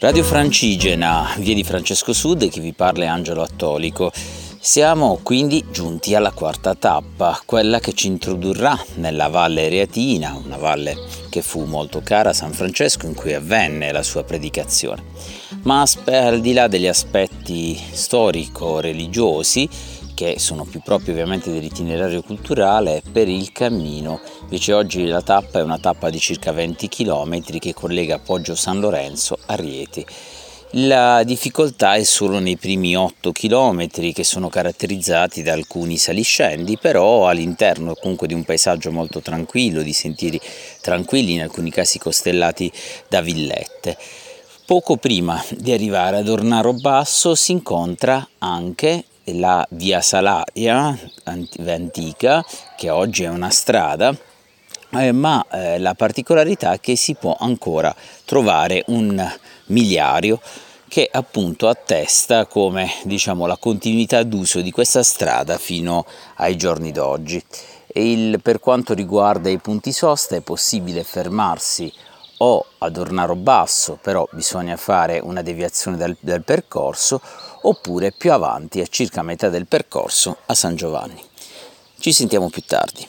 Radio Francigena, via di Francesco Sud, chi vi parla è Angelo Attolico. Siamo quindi giunti alla quarta tappa, quella che ci introdurrà nella Valle Reatina, una valle che fu molto cara a San Francesco in cui avvenne la sua predicazione. Ma al di là degli aspetti storico-religiosi, che sono più propri ovviamente dell'itinerario culturale, per il cammino. Invece oggi la tappa è una tappa di circa 20 km che collega Poggio San Lorenzo a Rieti. La difficoltà è solo nei primi 8 km che sono caratterizzati da alcuni saliscendi, però all'interno comunque di un paesaggio molto tranquillo, di sentieri tranquilli, in alcuni casi costellati da villette. Poco prima di arrivare ad Ornaro Basso si incontra anche la via Salaria antica, che oggi è una strada, eh, ma eh, la particolarità è che si può ancora trovare un miliario che appunto attesta come diciamo la continuità d'uso di questa strada fino ai giorni d'oggi. Il, per quanto riguarda i punti sosta è possibile fermarsi o ad Ornaro Basso, però bisogna fare una deviazione del, del percorso, oppure più avanti a circa metà del percorso a San Giovanni. Ci sentiamo più tardi.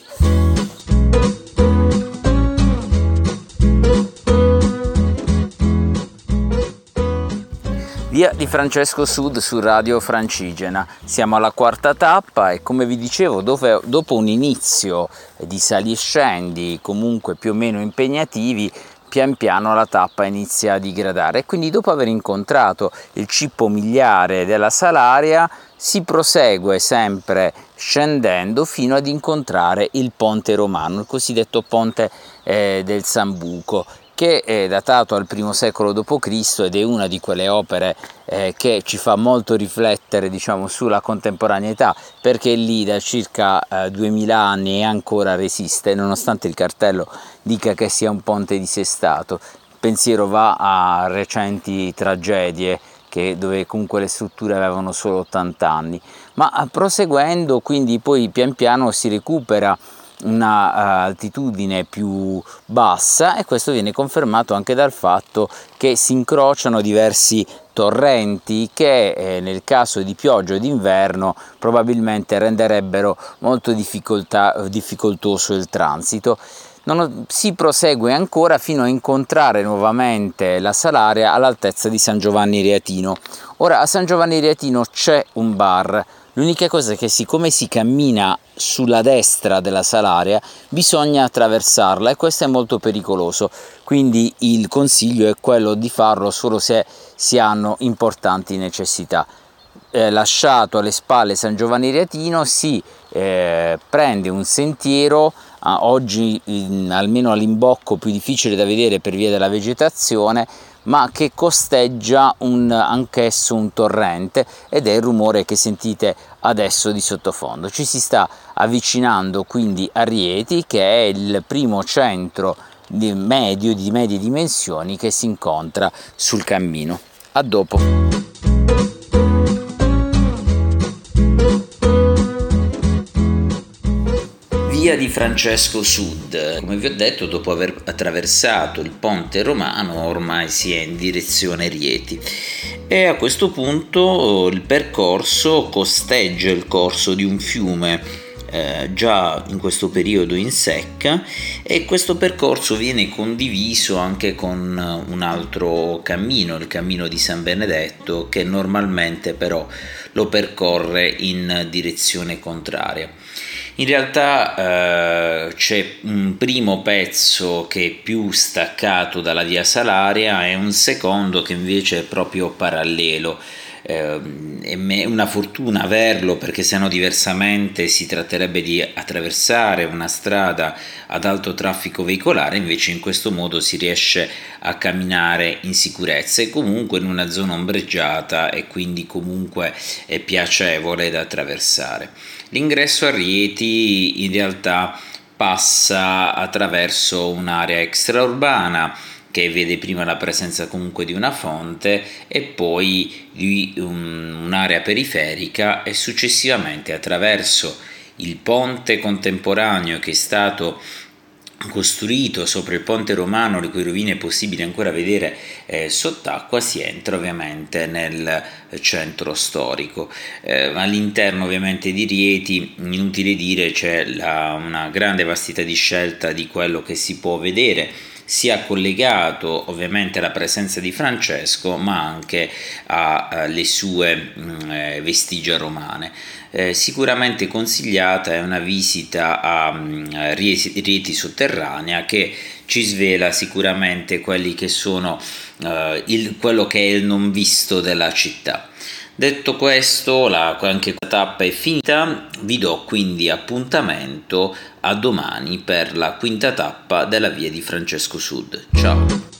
Via di Francesco Sud su Radio Francigena. Siamo alla quarta tappa e come vi dicevo, dove, dopo un inizio di sali e scendi comunque più o meno impegnativi, pian piano la tappa inizia a digradare e quindi dopo aver incontrato il cippo miliare della Salaria si prosegue sempre scendendo fino ad incontrare il ponte romano, il cosiddetto ponte eh, del Sambuco che è datato al I secolo d.C. ed è una di quelle opere eh, che ci fa molto riflettere diciamo, sulla contemporaneità perché lì da circa eh, 2000 anni ancora resiste nonostante il cartello dica che sia un ponte disestato. Il pensiero va a recenti tragedie che, dove comunque le strutture avevano solo 80 anni, ma proseguendo quindi poi pian piano si recupera una uh, altitudine più bassa e questo viene confermato anche dal fatto che si incrociano diversi torrenti che eh, nel caso di pioggia o d'inverno probabilmente renderebbero molto difficoltoso il transito. Non, si prosegue ancora fino a incontrare nuovamente la Salaria all'altezza di San Giovanni Reatino. Ora a San Giovanni Reatino c'è un bar L'unica cosa è che siccome si cammina sulla destra della Salaria bisogna attraversarla e questo è molto pericoloso, quindi il consiglio è quello di farlo solo se si hanno importanti necessità. Eh, lasciato alle spalle San Giovanni Riatino si eh, prende un sentiero oggi in, almeno all'imbocco più difficile da vedere per via della vegetazione ma che costeggia un, anch'esso un torrente ed è il rumore che sentite adesso di sottofondo. Ci si sta avvicinando quindi a Rieti che è il primo centro di medio di medie dimensioni che si incontra sul cammino. A dopo. Via di Francesco Sud. Come vi ho detto, dopo aver attraversato il ponte romano, ormai si è in direzione Rieti. E a questo punto il percorso costeggia il corso di un fiume eh, già in questo periodo in secca e questo percorso viene condiviso anche con un altro cammino, il cammino di San Benedetto, che normalmente però lo percorre in direzione contraria. In realtà eh, c'è un primo pezzo che è più staccato dalla via Salaria e un secondo che invece è proprio parallelo. Eh, è una fortuna averlo perché se no diversamente si tratterebbe di attraversare una strada ad alto traffico veicolare, invece in questo modo si riesce a camminare in sicurezza e comunque in una zona ombreggiata e quindi comunque è piacevole da attraversare. L'ingresso a Rieti in realtà passa attraverso un'area extraurbana che vede prima la presenza comunque di una fonte e poi di un, un'area periferica e successivamente attraverso il ponte contemporaneo che è stato costruito sopra il ponte romano, le cui rovine è possibile ancora vedere eh, sott'acqua, si entra ovviamente nel centro storico. Eh, all'interno ovviamente di Rieti, inutile dire, c'è la, una grande vastità di scelta di quello che si può vedere sia collegato ovviamente alla presenza di Francesco ma anche alle sue mh, mm, eh, vestigia romane. Eh, sicuramente consigliata è una visita a mh, mm, Rieti, Rieti sotterranea che ci svela sicuramente quelli che sono eh, il, quello che è il non visto della città. Detto questo, la, anche questa tappa è finita, vi do quindi appuntamento a domani per la quinta tappa della via di Francesco Sud. Ciao!